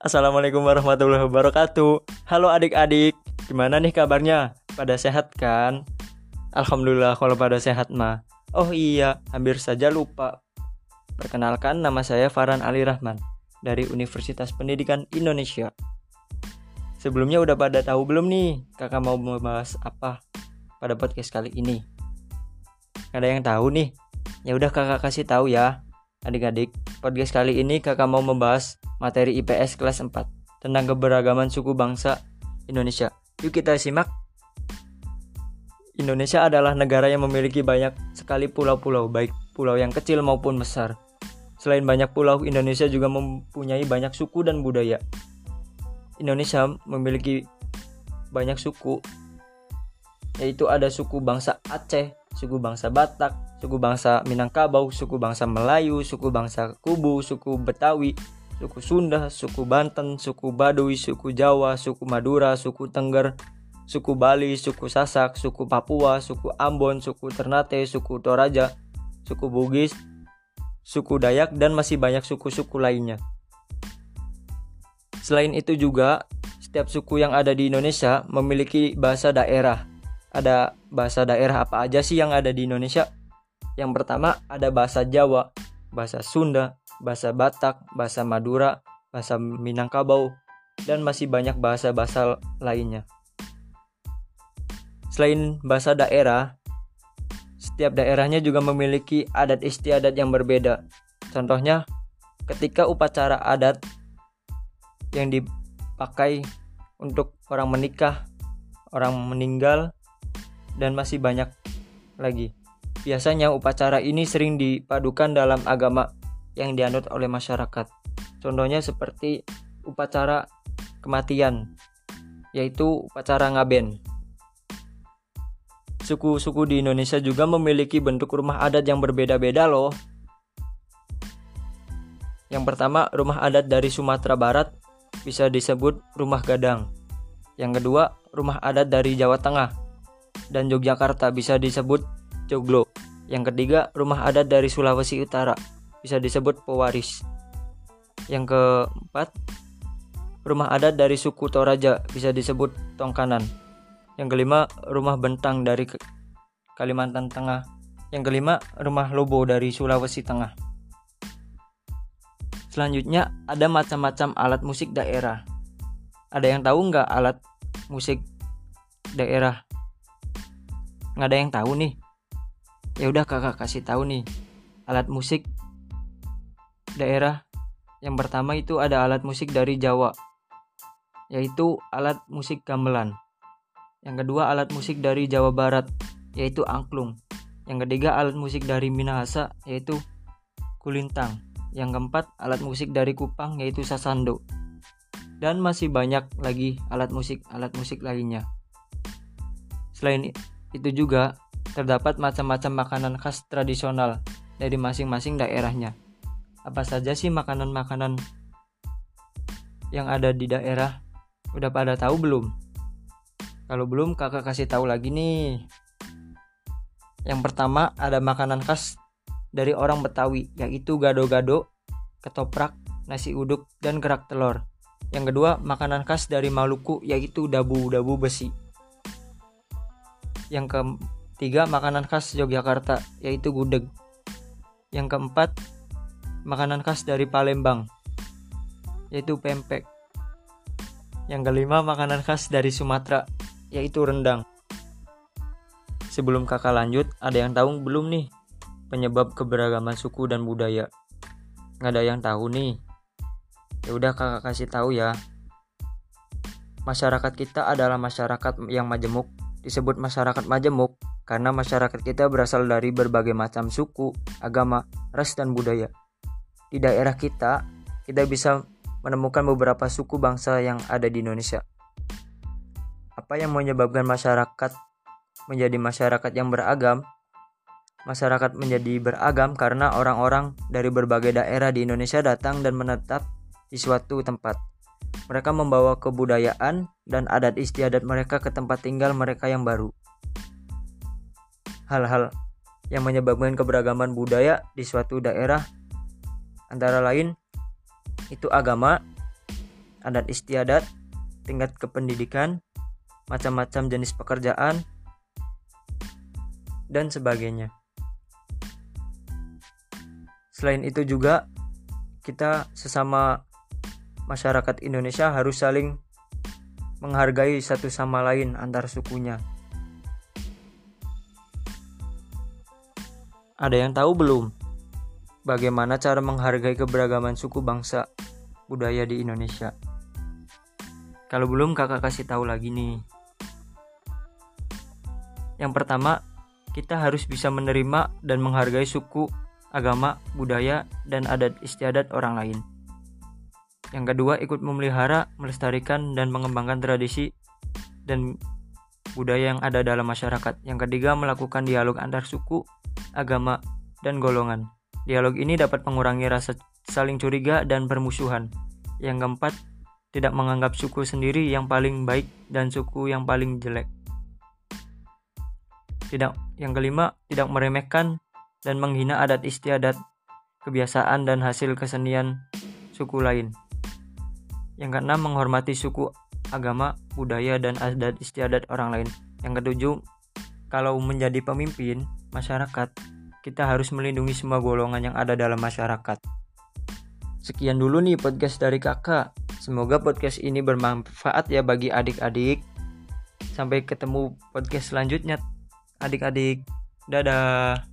Assalamualaikum warahmatullahi wabarakatuh. Halo adik-adik, gimana nih kabarnya? Pada sehat kan? Alhamdulillah kalau pada sehat mah. Oh iya, hampir saja lupa. Perkenalkan nama saya Farhan Ali Rahman dari Universitas Pendidikan Indonesia. Sebelumnya udah pada tahu belum nih kakak mau membahas apa pada podcast kali ini? Ada yang tahu nih? Ya udah kakak kasih tahu ya. Adik-adik, podcast kali ini kakak mau membahas materi IPS kelas 4 tentang keberagaman suku bangsa Indonesia. Yuk kita simak. Indonesia adalah negara yang memiliki banyak sekali pulau-pulau, baik pulau yang kecil maupun besar. Selain banyak pulau, Indonesia juga mempunyai banyak suku dan budaya. Indonesia memiliki banyak suku, yaitu ada suku bangsa Aceh, suku bangsa Batak, suku bangsa Minangkabau, suku bangsa Melayu, suku bangsa Kubu, suku Betawi, suku Sunda, suku Banten, suku Baduy, suku Jawa, suku Madura, suku Tengger, suku Bali, suku Sasak, suku Papua, suku Ambon, suku Ternate, suku Toraja, suku Bugis, suku Dayak, dan masih banyak suku-suku lainnya. Selain itu juga, setiap suku yang ada di Indonesia memiliki bahasa daerah. Ada bahasa daerah apa aja sih yang ada di Indonesia? Yang pertama ada bahasa Jawa, bahasa Sunda, bahasa Batak, bahasa Madura, bahasa Minangkabau, dan masih banyak bahasa-bahasa lainnya. Selain bahasa daerah, setiap daerahnya juga memiliki adat istiadat yang berbeda. Contohnya, ketika upacara adat yang dipakai untuk orang menikah, orang meninggal, dan masih banyak lagi. Biasanya upacara ini sering dipadukan dalam agama yang dianut oleh masyarakat. Contohnya seperti upacara kematian, yaitu upacara ngaben. Suku-suku di Indonesia juga memiliki bentuk rumah adat yang berbeda-beda loh. Yang pertama, rumah adat dari Sumatera Barat bisa disebut rumah gadang. Yang kedua, rumah adat dari Jawa Tengah dan Yogyakarta bisa disebut Joglo. Yang ketiga, rumah adat dari Sulawesi Utara bisa disebut pewaris. Yang keempat, rumah adat dari suku Toraja bisa disebut Tongkanan. Yang kelima, rumah bentang dari Kalimantan Tengah. Yang kelima, rumah Lobo dari Sulawesi Tengah. Selanjutnya, ada macam-macam alat musik daerah. Ada yang tahu nggak alat musik daerah? Nggak ada yang tahu nih. Ya udah kakak kasih tahu nih alat musik daerah. Yang pertama itu ada alat musik dari Jawa yaitu alat musik gamelan. Yang kedua alat musik dari Jawa Barat yaitu angklung. Yang ketiga alat musik dari Minahasa yaitu kulintang. Yang keempat alat musik dari Kupang yaitu sasando. Dan masih banyak lagi alat musik alat musik lainnya. Selain itu juga terdapat macam-macam makanan khas tradisional dari masing-masing daerahnya. Apa saja sih makanan-makanan yang ada di daerah? Udah pada tahu belum? Kalau belum, kakak kasih tahu lagi nih. Yang pertama ada makanan khas dari orang Betawi, yaitu gado-gado, ketoprak, nasi uduk, dan kerak telur. Yang kedua, makanan khas dari Maluku, yaitu dabu-dabu besi. Yang ke Tiga, makanan khas Yogyakarta, yaitu gudeg. Yang keempat, makanan khas dari Palembang, yaitu pempek. Yang kelima, makanan khas dari Sumatera, yaitu rendang. Sebelum kakak lanjut, ada yang tahu belum nih penyebab keberagaman suku dan budaya? Nggak ada yang tahu nih. Ya udah kakak kasih tahu ya. Masyarakat kita adalah masyarakat yang majemuk, disebut masyarakat majemuk karena masyarakat kita berasal dari berbagai macam suku, agama, ras, dan budaya. Di daerah kita, kita bisa menemukan beberapa suku bangsa yang ada di Indonesia. Apa yang menyebabkan masyarakat menjadi masyarakat yang beragam? Masyarakat menjadi beragam karena orang-orang dari berbagai daerah di Indonesia datang dan menetap di suatu tempat. Mereka membawa kebudayaan dan adat istiadat mereka ke tempat tinggal mereka yang baru hal-hal yang menyebabkan keberagaman budaya di suatu daerah antara lain itu agama, adat istiadat, tingkat kependidikan, macam-macam jenis pekerjaan, dan sebagainya. Selain itu juga kita sesama masyarakat Indonesia harus saling menghargai satu sama lain antar sukunya. Ada yang tahu belum bagaimana cara menghargai keberagaman suku bangsa budaya di Indonesia? Kalau belum kakak kasih tahu lagi nih. Yang pertama, kita harus bisa menerima dan menghargai suku, agama, budaya, dan adat istiadat orang lain. Yang kedua, ikut memelihara, melestarikan, dan mengembangkan tradisi dan budaya yang ada dalam masyarakat. Yang ketiga, melakukan dialog antar suku, agama, dan golongan. Dialog ini dapat mengurangi rasa saling curiga dan permusuhan. Yang keempat, tidak menganggap suku sendiri yang paling baik dan suku yang paling jelek. Tidak, yang kelima, tidak meremehkan dan menghina adat istiadat, kebiasaan dan hasil kesenian suku lain. Yang keenam, menghormati suku, agama, budaya dan adat istiadat orang lain. Yang ketujuh, kalau menjadi pemimpin masyarakat, kita harus melindungi semua golongan yang ada dalam masyarakat. Sekian dulu nih podcast dari kakak. Semoga podcast ini bermanfaat ya bagi adik-adik. Sampai ketemu podcast selanjutnya adik-adik. Dadah.